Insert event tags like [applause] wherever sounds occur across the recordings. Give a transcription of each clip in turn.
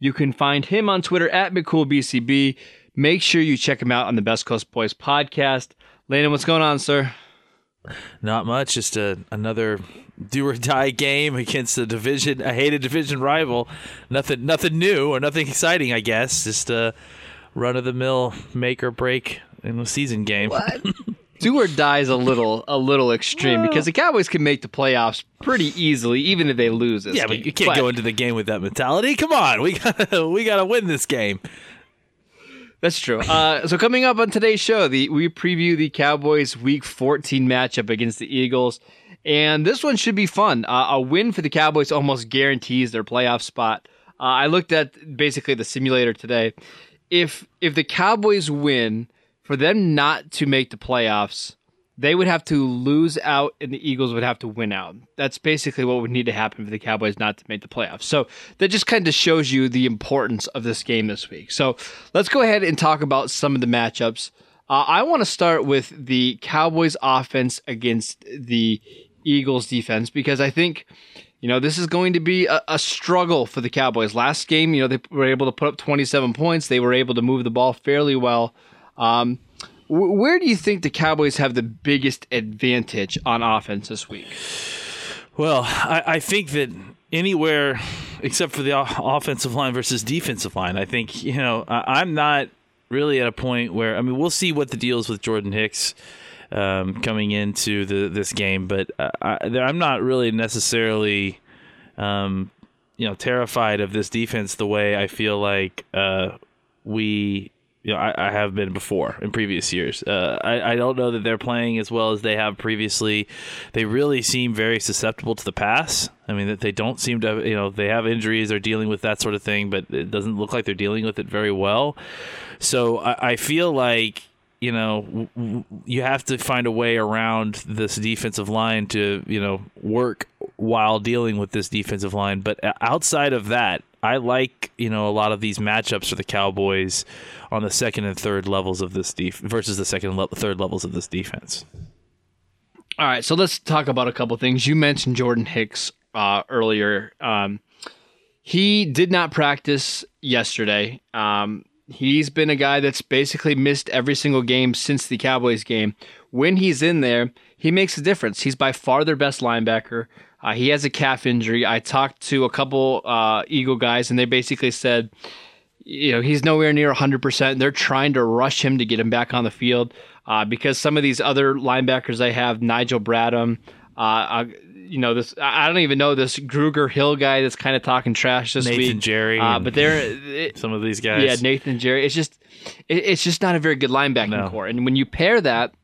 You can find him on Twitter at McCoolBCB. Make sure you check him out on the Best Coast Boys podcast. Landon, what's going on, sir? Not much. Just a, another do or die game against a division, a hated division rival. Nothing, nothing new or nothing exciting, I guess. Just a run of the mill make or break in the season game. [laughs] Do or die is a little a little extreme because the Cowboys can make the playoffs pretty easily, even if they lose this. Yeah, game. but you can't But- go into the game with that mentality. Come on, we gotta [laughs] we gotta win this game. That's true. Uh, so coming up on today's show, the we preview the Cowboys Week 14 matchup against the Eagles, and this one should be fun. Uh, a win for the Cowboys almost guarantees their playoff spot. Uh, I looked at basically the simulator today. If if the Cowboys win, for them not to make the playoffs, they would have to lose out, and the Eagles would have to win out. That's basically what would need to happen for the Cowboys not to make the playoffs. So that just kind of shows you the importance of this game this week. So let's go ahead and talk about some of the matchups. Uh, I want to start with the Cowboys offense against the Eagles defense because I think. You know, this is going to be a, a struggle for the Cowboys. Last game, you know, they were able to put up 27 points. They were able to move the ball fairly well. Um, wh- where do you think the Cowboys have the biggest advantage on offense this week? Well, I, I think that anywhere except for the offensive line versus defensive line, I think you know I, I'm not really at a point where I mean we'll see what the deal is with Jordan Hicks um, coming into the this game, but uh, I, I'm not really necessarily um, you know terrified of this defense the way I feel like uh, we you know, I, I have been before in previous years. Uh, I, I don't know that they're playing as well as they have previously. They really seem very susceptible to the pass. I mean, that they don't seem to, have, you know, they have injuries, they're dealing with that sort of thing, but it doesn't look like they're dealing with it very well. So I, I feel like, you know, w- w- you have to find a way around this defensive line to, you know, work while dealing with this defensive line. But uh, outside of that, I like, you know, a lot of these matchups for the Cowboys on the second and third levels of this def- versus the second and le- third levels of this defense. All right, so let's talk about a couple things. You mentioned Jordan Hicks uh, earlier. Um, he did not practice yesterday. Um, he's been a guy that's basically missed every single game since the Cowboys game. When he's in there, he makes a difference. He's by far their best linebacker. Uh, he has a calf injury. I talked to a couple uh, Eagle guys, and they basically said, you know, he's nowhere near 100%. They're trying to rush him to get him back on the field uh, because some of these other linebackers they have, Nigel Bradham, uh, uh, you know, this, I don't even know this Grugier-Hill guy that's kind of talking trash this Nathan week. Jerry Uh, but they're, [laughs] it- Some of these guys. yeah, Nathan Gerry. It's just, it, it's just not a very good linebacking No. corps. And when you pair that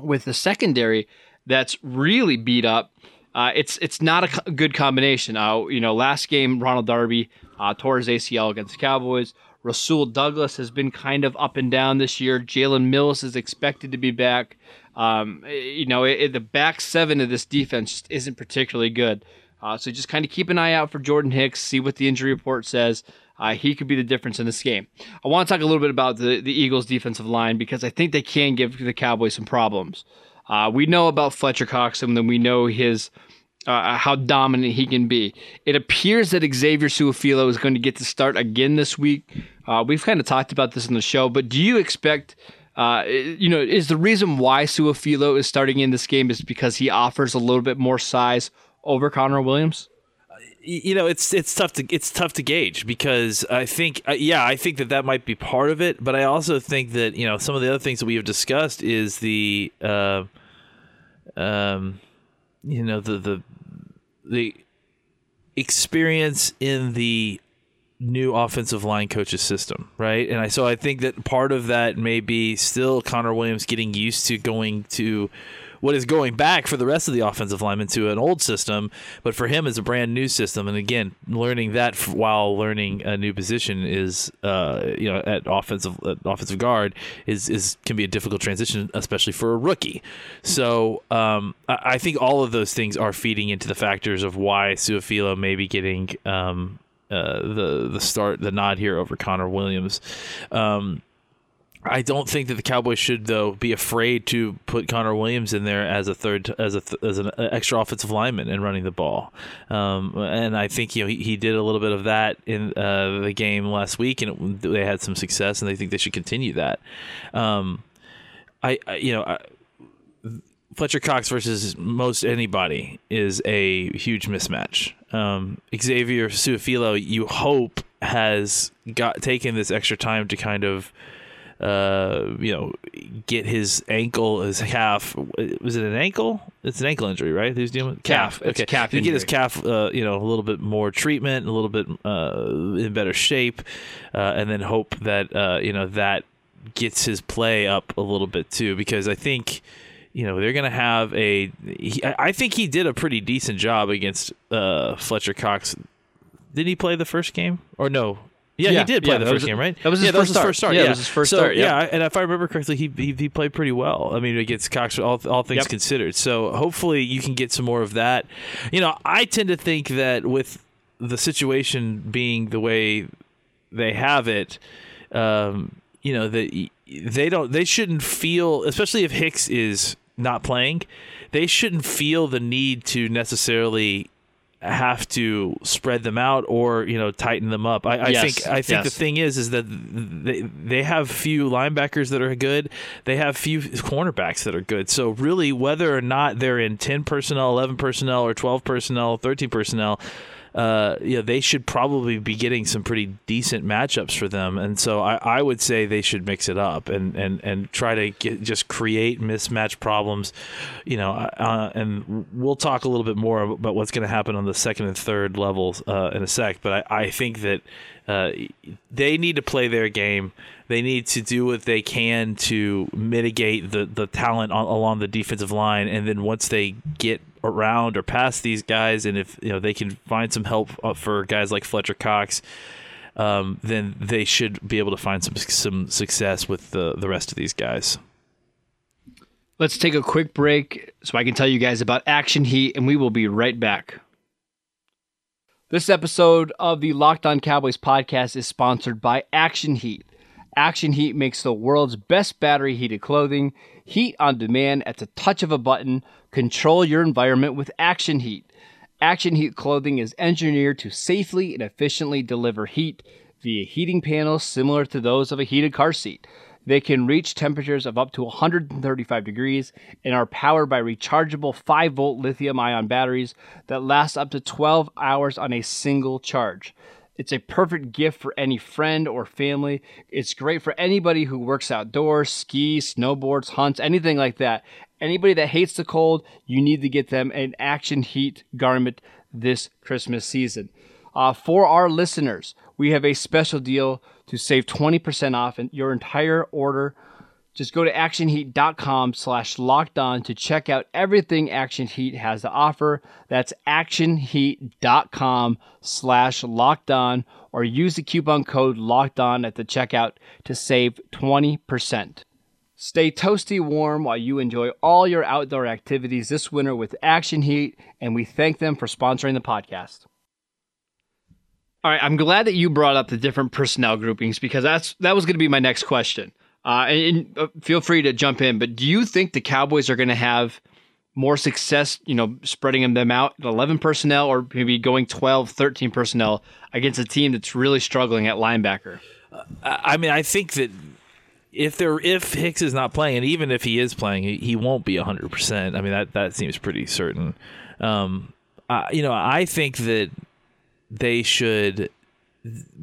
with the secondary that's really beat up, uh, it's it's not a co- good combination. Uh, you know, last game Ronald Darby uh, tore his ACL against the Cowboys. Rasul Douglas has been kind of up and down this year. Jalen Mills is expected to be back. Um, you know, it, it- the back seven of this defense just isn't particularly good. Uh, so just kind of keep an eye out for Jordan Hicks. See what the injury report says. Uh, he could be the difference in this game. I want to talk a little bit about the, the Eagles' defensive line because I think they can give the Cowboys some problems. Uh, we know about Fletcher Cox and then we know his uh, how dominant he can be. It appears that Xavier Su'a-Filo is going to get to start again this week. Uh, we've kind of talked about this in the show, but do you expect? Uh, you know, is the reason why Su'a-Filo is starting in this game is because he offers a little bit more size over Connor Williams? You know it's it's tough to it's tough to gauge because I think uh, yeah I think that that might be part of it but I also think that you know some of the other things that we have discussed is the uh, um you know the the the experience in the new offensive line coach's system, right? And I so I think that part of that may be still Connor Williams getting used to going to what is going back for the rest of the offensive linemen to an old system, but for him it's a brand new system. And again, learning that while learning a new position is, uh, you know, at offensive at offensive guard is is can be a difficult transition, especially for a rookie. So um, I, I, think all of those things are feeding into the factors of why Su'a-Filo may be getting um, uh, the the start the nod here over Connor Williams. Um, I don't think that the Cowboys should though be afraid to put Connor Williams in there as a third as a as an extra offensive lineman and running the ball. Um, and I think you know he, he did a little bit of that in uh, the game last week, and it, they had some success, and they think they should continue that. Um, I, I, you know. I, Fletcher Cox versus most anybody is a huge mismatch. Um, Xavier Su'a-Filo, you hope, has got taken this extra time to kind of uh, you know, get his ankle, his calf. Was it an ankle? It's an ankle injury, right? Who's dealing with calf? calf. Okay, calf. To get his calf, uh, you know, a little bit more treatment, a little bit uh, in better shape, uh, and then hope that uh, you know that gets his play up a little bit too. Because I think you know they're going to have a. He, I think he did a pretty decent job against uh, Fletcher Cox. Did he play the first game or no? Yeah, yeah, he did play yeah, the first game, right? That was his, yeah, first, was his first start. Yeah, yeah. was his first so, start. Yeah. and if I remember correctly, he he, he played pretty well. I mean, against Cox, all all things yep. considered. So hopefully you can get some more of that. You know, I tend to think that with the situation being the way they have it, um, you know, that they don't, they shouldn't feel, especially if Hicks is not playing, they shouldn't feel the need to necessarily have to spread them out or you know tighten them up. I, I yes. think I think yes. the thing is is that they they have few linebackers that are good. They have few cornerbacks that are good. So really, whether or not they're in ten personnel, eleven personnel, or twelve personnel, thirteen personnel, uh, they should probably be getting some pretty decent matchups for them. And so I, I would say they should mix it up and, and, and try to get, just create mismatch problems, you know, uh, uh and we'll talk a little bit more about what's going to happen on the second and third levels uh, in a sec. But I, I think that uh, they need to play their game. They need to do what they can to mitigate the, the talent on, along the defensive line. And then once they get around or past these guys, and if you know they can find some help uh, for guys like Fletcher Cox, um, then they should be able to find some some success with the the rest of these guys. Let's take a quick break so I can tell you guys about Action Heat, and we will be right back. This episode of the Locked On Cowboys podcast is sponsored by Action Heat. Action Heat makes the world's best battery heated clothing, heat on demand at the touch of a button. Control your environment with Action Heat. Action Heat clothing is engineered to safely and efficiently deliver heat via heating panels similar to those of a heated car seat. They can reach temperatures of up to 135 degrees and are powered by rechargeable 5 volt lithium ion batteries that last up to 12 hours on a single charge. It's a perfect gift for any friend or family. It's great for anybody who works outdoors, skis, snowboards, hunts, anything like that. Anybody that hates the cold, you need to get them an Action Heat garment this Christmas season. Uh, for our listeners, we have a special deal to save 20% off your entire order. Just go to actionheat.com slash locked on to check out everything Action Heat has to offer. That's actionheat.com slash locked on or use the coupon code locked on at the checkout to save 20%. Stay toasty warm while you enjoy all your outdoor activities this winter with Action Heat, and we thank them for sponsoring the podcast. All right, I'm glad that you brought up the different personnel groupings because that's that was going to be my next question. Uh, and, and uh, feel free to jump in, but do you think the Cowboys are going to have more success, you know, spreading them out at 11 personnel or maybe going 12, 13 personnel against a team that's really struggling at linebacker? Uh, I mean, I think that if there if Hicks is not playing, and even if he is playing, he, he won't be 100%. I mean, that that seems pretty certain. Um, you know, I think that they should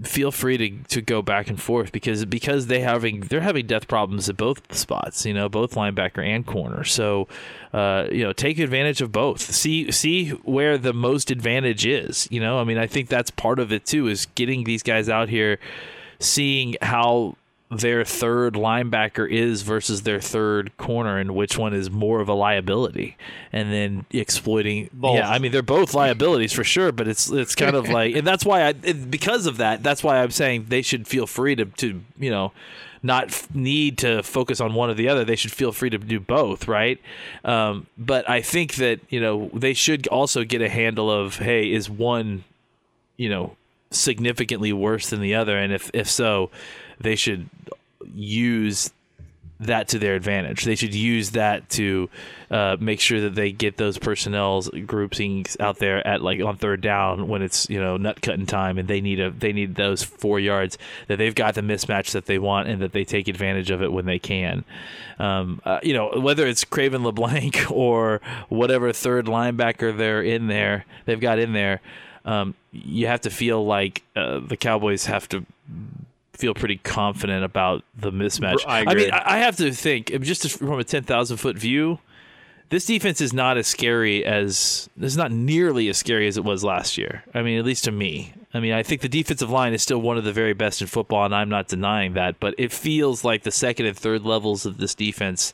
feel free to, to go back and forth because because they having they're having death problems at both spots you know both linebacker and corner. So uh, you know take advantage of both. See see where the most advantage is you know? I mean I think that's part of it too is getting these guys out here seeing how their third linebacker is versus their third corner and which one is more of a liability and then exploiting Both. yeah i mean they're both liabilities for sure but it's it's kind of like and that's why i because of that that's why i'm saying they should feel free to to you know not f- need to focus on one or the other. They should feel free to do both right? Um, but i think that you know they should also get a handle of hey is one you know significantly worse than the other? And if if so they should use that to their advantage. They should use that to uh, make sure that they get those personnel groupings out there at like on third down when it's you know nut cutting time and they need a they need those four yards that they've got the mismatch that they want and that they take advantage of it when they can. Um, uh, you know whether it's Cre'Von LeBlanc [laughs] or whatever third linebacker they're in there they've got in there. Um, you have to feel like uh, the Cowboys have to feel pretty confident about the mismatch. I I, mean. I I have to think just from a ten thousand foot view. This defense is not as scary as it's not nearly as scary as it was last year. I mean, at least to me. I mean, I think the defensive line is still one of the very best in football, and I'm not denying that. But it feels like the second and third levels of this defense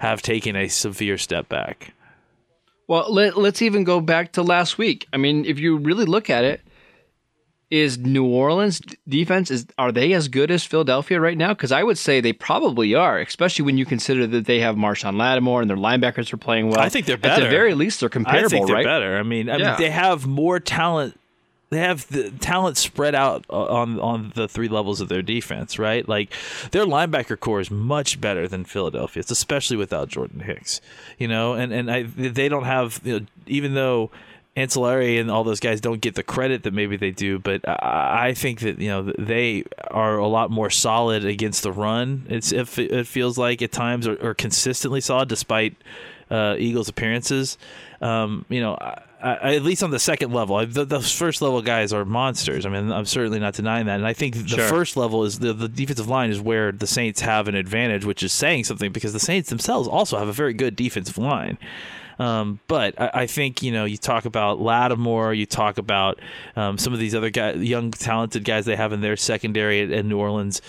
have taken a severe step back. Well, let, let's even go back to last week. I mean, if you really look at it, is New Orleans defense is are they as good as Philadelphia right now? Because I would say they probably are, especially when you consider that they have Marshon Lattimore and their linebackers are playing well. I think they're better. At the very least, they're comparable, I think they're right? better. I mean, I Yeah. mean, they have more talent. They have the talent spread out on on the three levels of their defense, right? Like their linebacker corps is much better than Philadelphia's, especially without Jordan Hicks. You know, and and I, they don't have you know, even though Ancillary and all those guys don't get the credit that maybe they do, but I think that you know they are a lot more solid against the run. It's if it feels like at times or, or consistently solid despite uh, Eagles appearances. Um, you know, I, I, at least on the second level, I, the, the first level guys are monsters. I mean, I'm certainly not denying that, and I think the Sure. first level is the, the defensive line is where the Saints have an advantage, which is saying something because the Saints themselves also have a very good defensive line. Um, but I, I think you know you talk about Lattimore, you talk about um, some of these other guys, young talented guys they have in their secondary at, at New Orleans.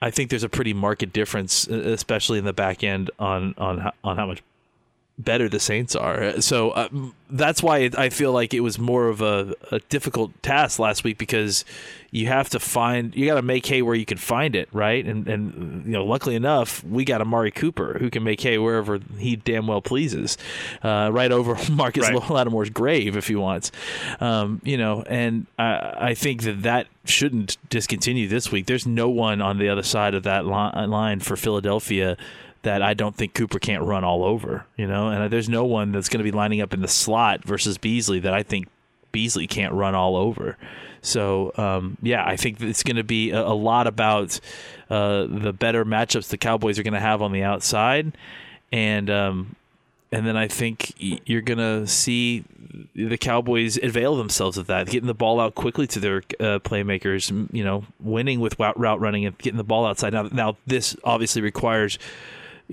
I think there's a pretty marked difference, especially in the back end on on on how much better the Saints are. So uh, that's why it, I feel like it was more of a, a difficult task last week because you have to find you got to make hay where you can find it, right? And and you know, luckily enough, we got Amari Cooper who can make hay wherever he damn well pleases, uh, right over [laughs] Marcus Right. Lattimore's grave if he wants, um, you know. And I, I think that that shouldn't discontinue this week. There's no one on the other side of that line for Philadelphia that I don't think Cooper can't run all over, you know, and there's no one that's going to be lining up in the slot versus Beasley that I think Beasley can't run all over. So um, yeah, I think it's going to be a, a lot about uh, the better matchups the Cowboys are going to have on the outside, and um, and then I think you're going to see the Cowboys avail themselves of that, getting the ball out quickly to their uh, playmakers, you know, winning with route running and getting the ball outside. Now, now this obviously requires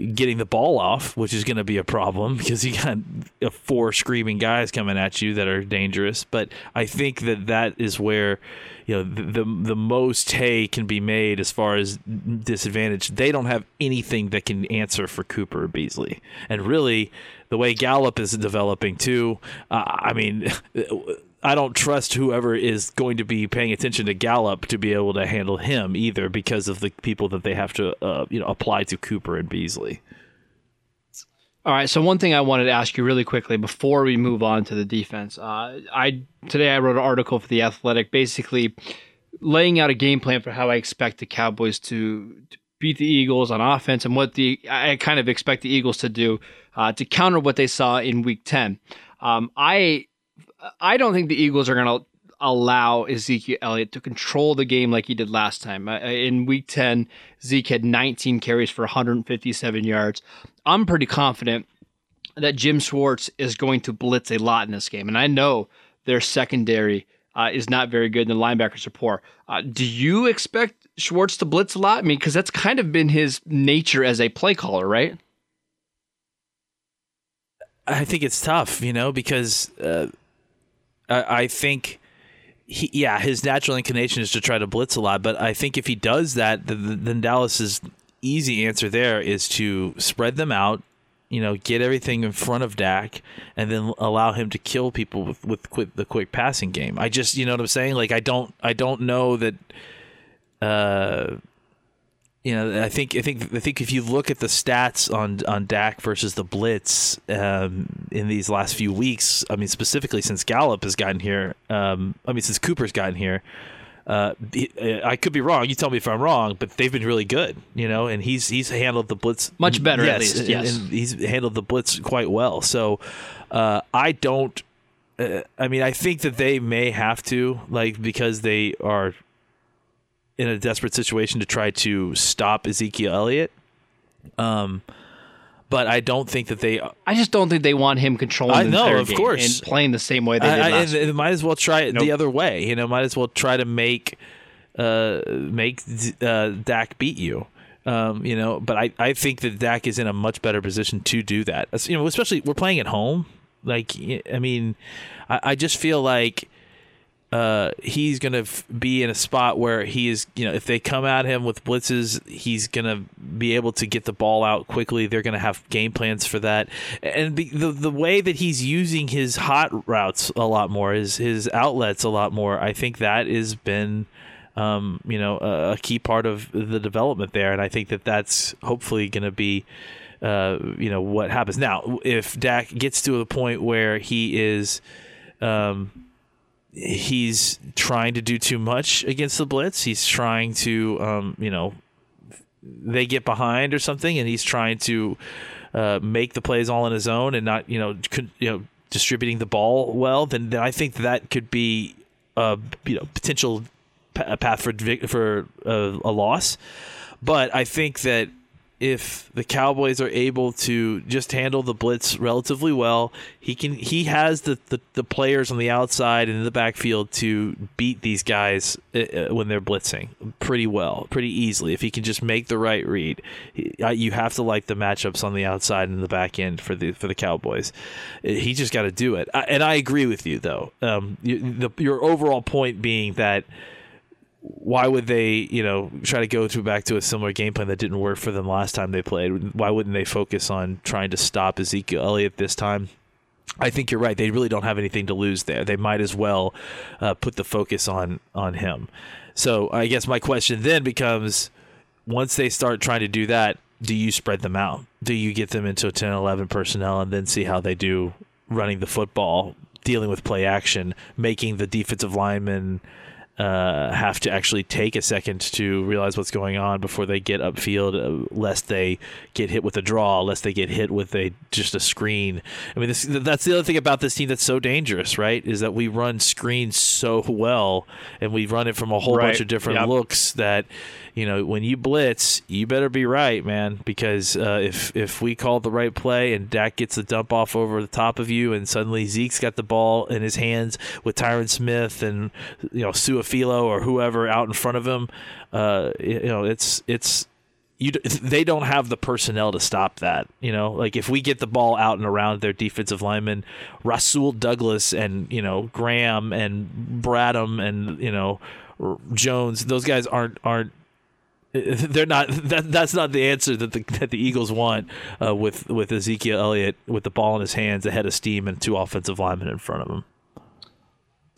getting the ball off, which is going to be a problem [laughs] because you got four screaming guys coming at you that are dangerous. But I think that that is where you know the the, the most hay can be made as far as disadvantage. They don't have anything that can answer for Cooper or Beasley, and really the way Gallup is developing too. Uh, I mean. [laughs] I don't trust whoever is going to be paying attention to Gallup to be able to handle him either because of the people that they have to uh, you know apply to Cooper and Beasley. All right. So one thing I wanted to ask you really quickly before we move on to the defense. Uh, I today I wrote an article for the Athletic, basically laying out a game plan for how I expect the Cowboys to, to beat the Eagles on offense and what the I kind of expect the Eagles to do uh, to counter what they saw in Week Ten. Um, I I don't think the Eagles are going to allow Ezekiel Elliott to control the game like he did last time. In week 10, Zeke had 19 carries for 157 yards. I'm pretty confident that Jim Schwartz is going to blitz a lot in this game. And I know their secondary uh, is not very good and the linebackers are poor. Uh, do you expect Schwartz to blitz a lot? I mean, because that's kind of been his nature as a play caller, right? I think it's tough, you know, because uh, I, I think he, yeah, his natural inclination is to try to blitz a lot, but I think if he does that, then Dallas's easy answer there is to spread them out, you know, get everything in front of Dak, and then allow him to kill people with with quick, the quick passing game. I just, you know what I'm saying? Like, I don't, I don't know that. Uh, you know, I think I think I think if you look at the stats on on Dak versus the blitz um, in these last few weeks, I mean specifically since Gallup has gotten here, um, I mean since Cooper's gotten here, uh, I could be wrong. You tell me if I'm wrong, but they've been really good, you know. And he's he's handled the blitz much better, yes, at least. Yes, and, and he's handled the blitz quite well. So uh, I don't. Uh, I mean, I think that they may have to like because they are in a desperate situation to try to stop Ezekiel Elliott. Um, but I don't think that they. I just don't think they want him controlling. I know, of course, and playing the same way they did I, last. And, might as well try it nope. the other way. You know, might as well try to make uh, make uh, Dak beat you. Um, you know, but I, I think that Dak is in a much better position to do that. You know, especially we're playing at home. Like, I mean, I, I just feel like uh, he's going to f- be in a spot where he is, you know, if they come at him with blitzes, he's going to be able to get the ball out quickly. They're going to have game plans for that. And the, the, the way that he's using his hot routes a lot more, his, his outlets a lot more, I think that has been, um, you know, a, a, key part of the development there. And I think that that's hopefully going to be. Uh, you know what happens now if Dak gets to a point where he is um, he's trying to do too much against the blitz. He's trying to, um, you know, they get behind or something, and he's trying to uh, make the plays all on his own and not, you know, con- you know, distributing the ball well. Then, then I think that could be a you know potential path for for uh, a loss. But I think that if the Cowboys are able to just handle the blitz relatively well, he can he has the, the, the players on the outside and in the backfield to beat these guys uh, uh, when they're blitzing pretty well, pretty easily. If he can just make the right read, you have to like the matchups on the outside and the back end for the for the Cowboys. Uh, he just got to do it. And I agree with you though. Um, the, your overall point being that why would they, you know, try to go through back to a similar game plan that didn't work for them last time they played? Why wouldn't they focus on trying to stop Ezekiel Elliott this time? I think you're right. They really don't have anything to lose there. They might as well uh, put the focus on on him. So I guess my question then becomes: once they start trying to do that, do you spread them out? Do you get them into a 10, 11 personnel and then see how they do running the football, dealing with play action, making the defensive linemen uh, have to actually take a second to realize what's going on before they get upfield, uh, lest they get hit with a draw, lest they get hit with a just a screen. I mean, this, that's the other thing about this team that's so dangerous, right? Is that we run screens so well, and we run it from a whole right. bunch of different yep. looks that you know, when you blitz, you better be right, man, because uh, if if we call the right play and Dak gets the dump off over the top of you, and suddenly Zeke's got the ball in his hands with Tyron Smith and you know Su'a-Filo or whoever out in front of him, uh, you know, it's it's you [laughs] they don't have the personnel to stop that. You know, like if we get the ball out and around their defensive linemen, Rasul Douglas and you know Graham and Bradham and you know Jones, those guys aren't aren't [laughs] they're not [laughs] that that's not the answer that the that the Eagles want uh, with with Ezekiel Elliott with the ball in his hands ahead of steam and two offensive linemen in front of him.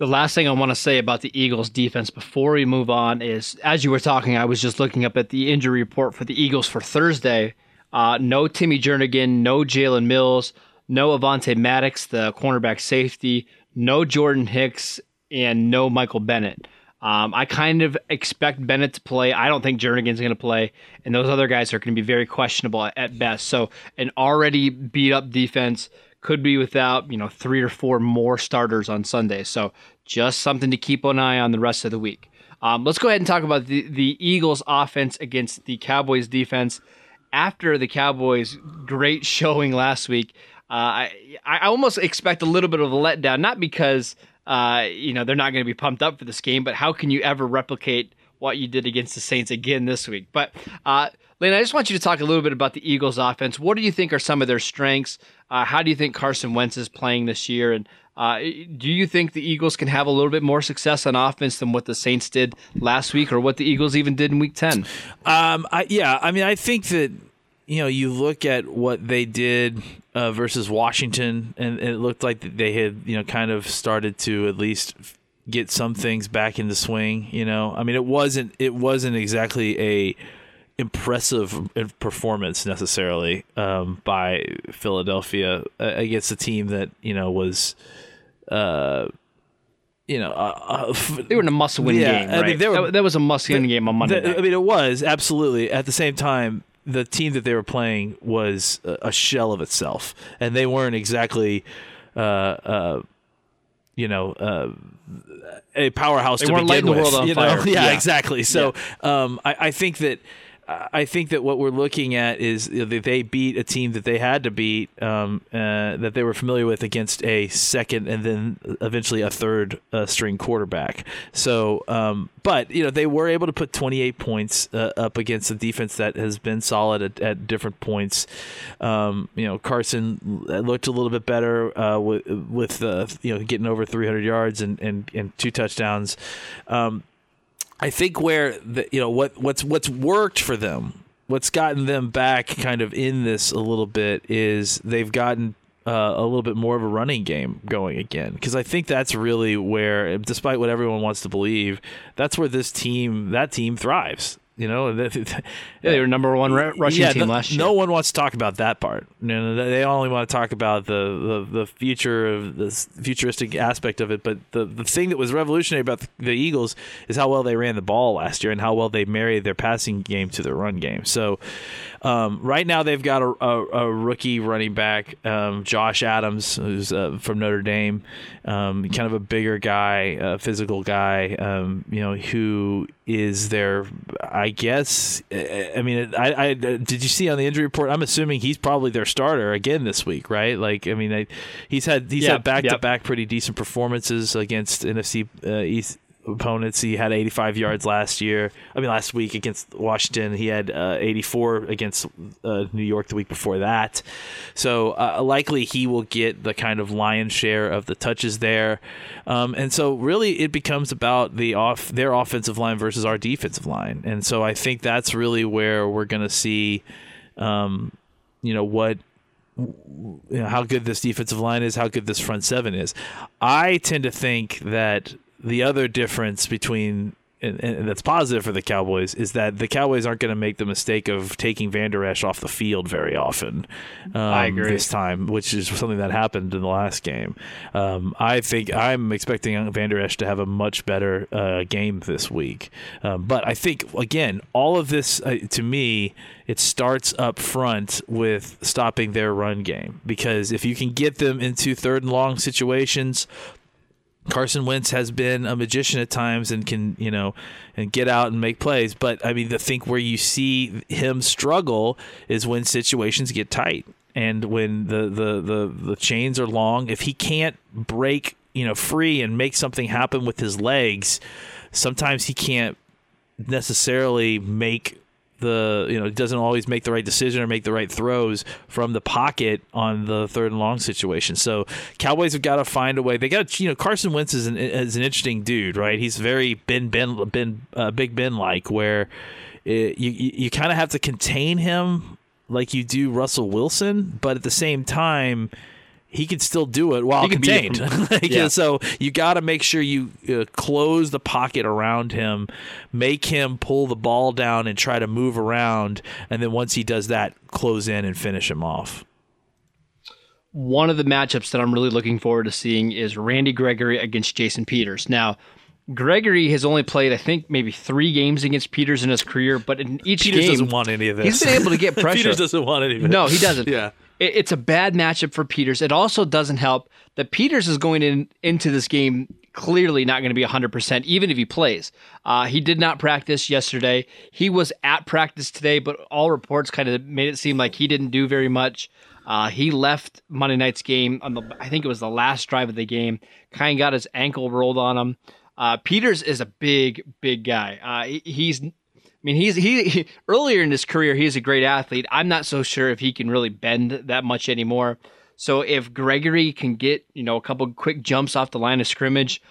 The last thing I want to say about the Eagles defense before we move on is as you were talking, I was just looking up at the injury report for the Eagles for Thursday. Uh, no Timmy Jernigan, no Jalen Mills, no Avonte Maddox, the cornerback safety, no Jordan Hicks, and no Michael Bennett. Um, I kind of expect Bennett to play. I don't think Jernigan's going to play, and those other guys are going to be very questionable at best. So, an already beat up defense could be without you know three or four more starters on Sunday. So, just something to keep an eye on the rest of the week. Um, let's go ahead and talk about the the Eagles' offense against the Cowboys' defense. After the Cowboys' great [laughs] showing last week, uh, I I almost expect a little bit of a letdown, not because uh, you know, they're not going to be pumped up for this game, but how can you ever replicate what you did against the Saints again this week? But, uh, Lane, I just want you to talk a little bit about the Eagles offense. What do you think are some of their strengths? Uh, how do you think Carson Wentz is playing this year? And Uh, do you think the Eagles can have a little bit more success on offense than what the Saints did last week, or what the Eagles even did in Week Ten? Um, I, yeah, I mean, I think that you know you look at what they did uh, versus Washington, and, it looked like they had you know kind of started to at least get some things back into swing. You know, I mean, it wasn't it wasn't exactly a impressive performance necessarily um, by Philadelphia against a team that you know was. Uh, you know, uh, uh, they were in a must-win yeah, game. Right? I mean, were, that, that, was a must-win game on Monday. The, I mean, it was absolutely. At the same time, the team that they were playing was a, a shell of itself, and they weren't exactly, uh, uh, you know, uh, a powerhouse they to begin with. The world on you fire. know? [laughs] Yeah, yeah, exactly. So yeah. Um, I, I think that I think that what we're looking at is that they beat a team that they had to beat, um, uh, that they were familiar with against a second and then eventually a third uh, string quarterback. So, um, but you know they were able to put 28 points uh, up against a defense that has been solid at, at different points. Um, you know Carson looked a little bit better uh, with with uh, you know getting over 300 yards and and, and two touchdowns. Um, I think where the, you know what what's what's worked for them, what's gotten them back kind of in this a little bit is they've gotten uh, a little bit more of a running game going again because I think that's really where, despite what everyone wants to believe, that's where this team that team thrives. You know, [laughs] they were number one rushing yeah, team no, last year. No one wants to talk about that part. You know, they only want to talk about the, the, the future of the futuristic aspect of it. But the, the thing that was revolutionary about the, the Eagles is how well they ran the ball last year and how well they married their passing game to their run game. So um, right now, they've got a, a, a rookie running back, um, Josh Adams, who's uh, from Notre Dame, um, kind of a bigger guy, a physical guy, um, you know, who is their, I guess, I mean, I, I, did you see on the injury report? I'm assuming he's probably their starter again this week, right? Like, I mean, I, he's had he's yep, had back to back pretty decent performances against NFC uh, East opponents. He had 85 yards last year. I mean, last week against Washington, he had uh, 84 against uh, New York the week before that. So uh, likely he will get the kind of lion's share of the touches there. Um, and so really it becomes about the off their offensive line versus our defensive line. And so I think that's really where we're going to see, um, you know, what you know, how good this defensive line is, how good this front seven is. I tend to think that the other difference between and, and, that's positive for the Cowboys is that the Cowboys aren't going to make the mistake of taking Vander Esch off the field very often. Um, I agree this time, which is something that happened in the last game. Um, I think I'm expecting Vander Esch to have a much better uh, game this week. Um, but I think again, all of this uh, to me, it starts up front with stopping their run game because if you can get them into third and long situations Carson Wentz has been a magician at times and can, you know, and get out and make plays. But I mean, the thing where you see him struggle is when situations get tight and when the the the, the chains are long. If he can't break, you know, free and make something happen with his legs, sometimes he can't necessarily make the you know doesn't always make the right decision or make the right throws from the pocket on the third and long situation. So Cowboys have got to find a way. They got to, you know Carson Wentz is an is an interesting dude, right? He's very Ben Ben Ben uh, Big Ben like where it, you you, you kind of have to contain him like you do Russell Wilson, but at the same time he can still do it while contained. [laughs] like, yeah. So you got to make sure you uh, close the pocket around him, make him pull the ball down and try to move around, and then once he does that, close in and finish him off. One of the matchups that I'm really looking forward to seeing is Randy Gregory against Jason Peters. Now, Gregory has only played, I think, maybe three games against Peters in his career, but in each Peters game, doesn't want any of this. He's been able to get [laughs] pressure. Peters doesn't want any of it. No, he doesn't. [laughs] yeah it, it's a bad matchup for Peters. It also doesn't help that Peters is going in into this game clearly not going to be 100%, even if he plays. Uh, he did not practice yesterday. He was at practice today, but all reports kind of made it seem like he didn't do very much. Uh, he left Monday night's game on the, I think it was the last drive of the game, kind of got his ankle rolled on him. Uh, Peters is a big, big guy. Uh, he's mean, he's he, he, earlier in his career, he's a great athlete. I'm not so sure if he can really bend that much anymore. So if Gregory can get, you know, a couple quick jumps off the line of scrimmage,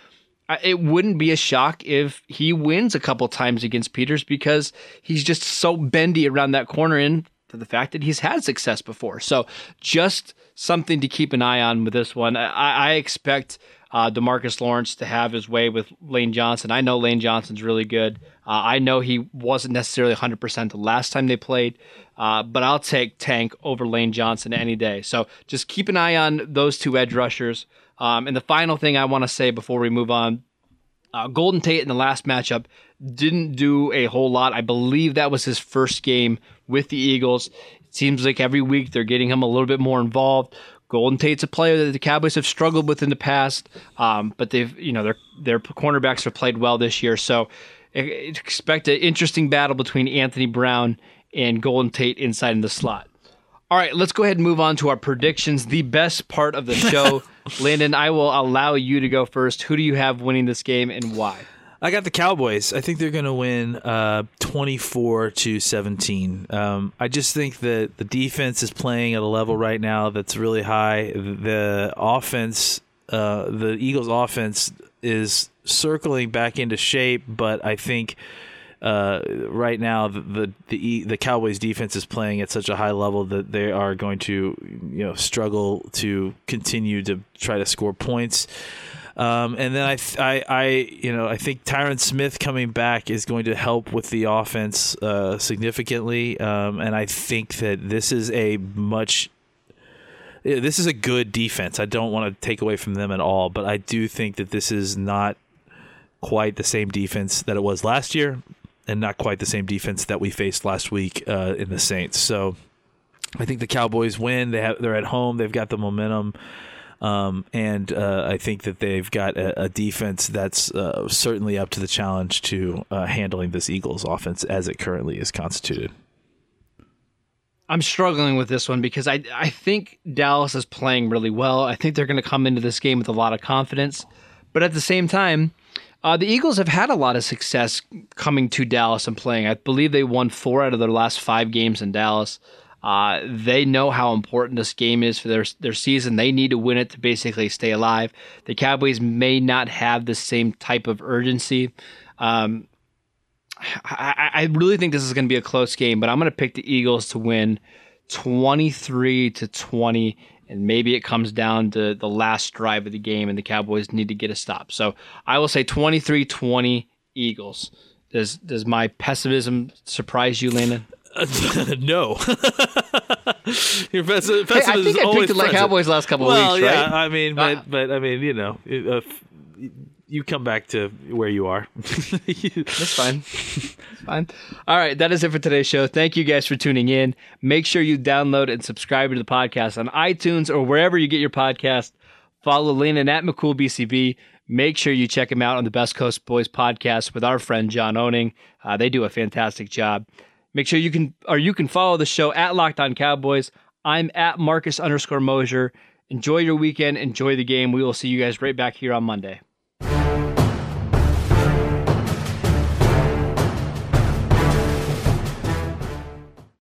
it wouldn't be a shock if he wins a couple times against Peters because he's just so bendy around that corner in to the fact that he's had success before. So just something to keep an eye on with this one. I, I expect uh, Demarcus Lawrence to have his way with Lane Johnson. I know Lane Johnson's really good. Uh, I know he wasn't necessarily 100% the last time they played, uh, but I'll take Tank over Lane Johnson any day. So just keep an eye on those two edge rushers. Um, and the final thing I want to say before we move on uh, Golden Tate in the last matchup didn't do a whole lot. I believe that was his first game with the Eagles. It seems like every week they're getting him a little bit more involved. Golden Tate's a player that the Cowboys have struggled with in the past, um, but they've you know their their cornerbacks have played well this year. So expect an interesting battle between Anthony Brown and Golden Tate inside in the slot. All right, let's go ahead and move on to our predictions. The best part of the show. [laughs] Landon, I will allow you to go first. Who do you have winning this game and why? I got the Cowboys. I think they're going to win uh, 24 to 17. Um, I just think that the defense is playing at a level right now that's really high. The offense, uh, the Eagles' offense, is circling back into shape, but I think uh, right now the, the the Cowboys defense is playing at such a high level that they are going to you know struggle to continue to try to score points. Um, and then I, I, I, you know, I think Tyron Smith coming back is going to help with the offense uh, significantly. Um, and I think that this is a much, this is a good defense. I don't want to take away from them at all, but I do think that this is not quite the same defense that it was last year and not quite the same defense that we faced last week uh, in the Saints. So I think the Cowboys win. They have they're at home. They've got the momentum. Um, and uh, I think that they've got a, a defense that's uh, certainly up to the challenge to uh, handling this Eagles offense as it currently is constituted. I'm struggling with this one because I I think Dallas is playing really well. I think they're going to come into this game with a lot of confidence, but at the same time, uh, the Eagles have had a lot of success coming to Dallas and playing. I believe they won four out of their last five games in Dallas. Uh, they know how important this game is for their their season. They need to win it to basically stay alive. The Cowboys may not have the same type of urgency. Um, I, I really think this is going to be a close game, but I'm going to pick the Eagles to win 23 to 20 and maybe it comes down to the last drive of the game and the Cowboys need to get a stop. So I will say 23-20 Eagles. Does does my pessimism surprise you, Landon? [laughs] No. [laughs] Your pessimism hey, I think I picked the Cowboys last couple well, weeks, right? I mean, but uh, but I mean, you know, uh, you come back to where you are. That's fine. [laughs] That's fine. All right, that is it for today's show. Thank you guys for tuning in. Make sure you download and subscribe to the podcast on iTunes or wherever you get your podcast. Follow Landon at McCoolBCB. Make sure you check him out on the Best Coast Boys podcast with our friend John Owning. Uh, they do a fantastic job. Make sure you can or you can follow the show at Locked On Cowboys. I'm at Marcus underscore Mosher. Enjoy your weekend. Enjoy the game. We will see you guys right back here on Monday.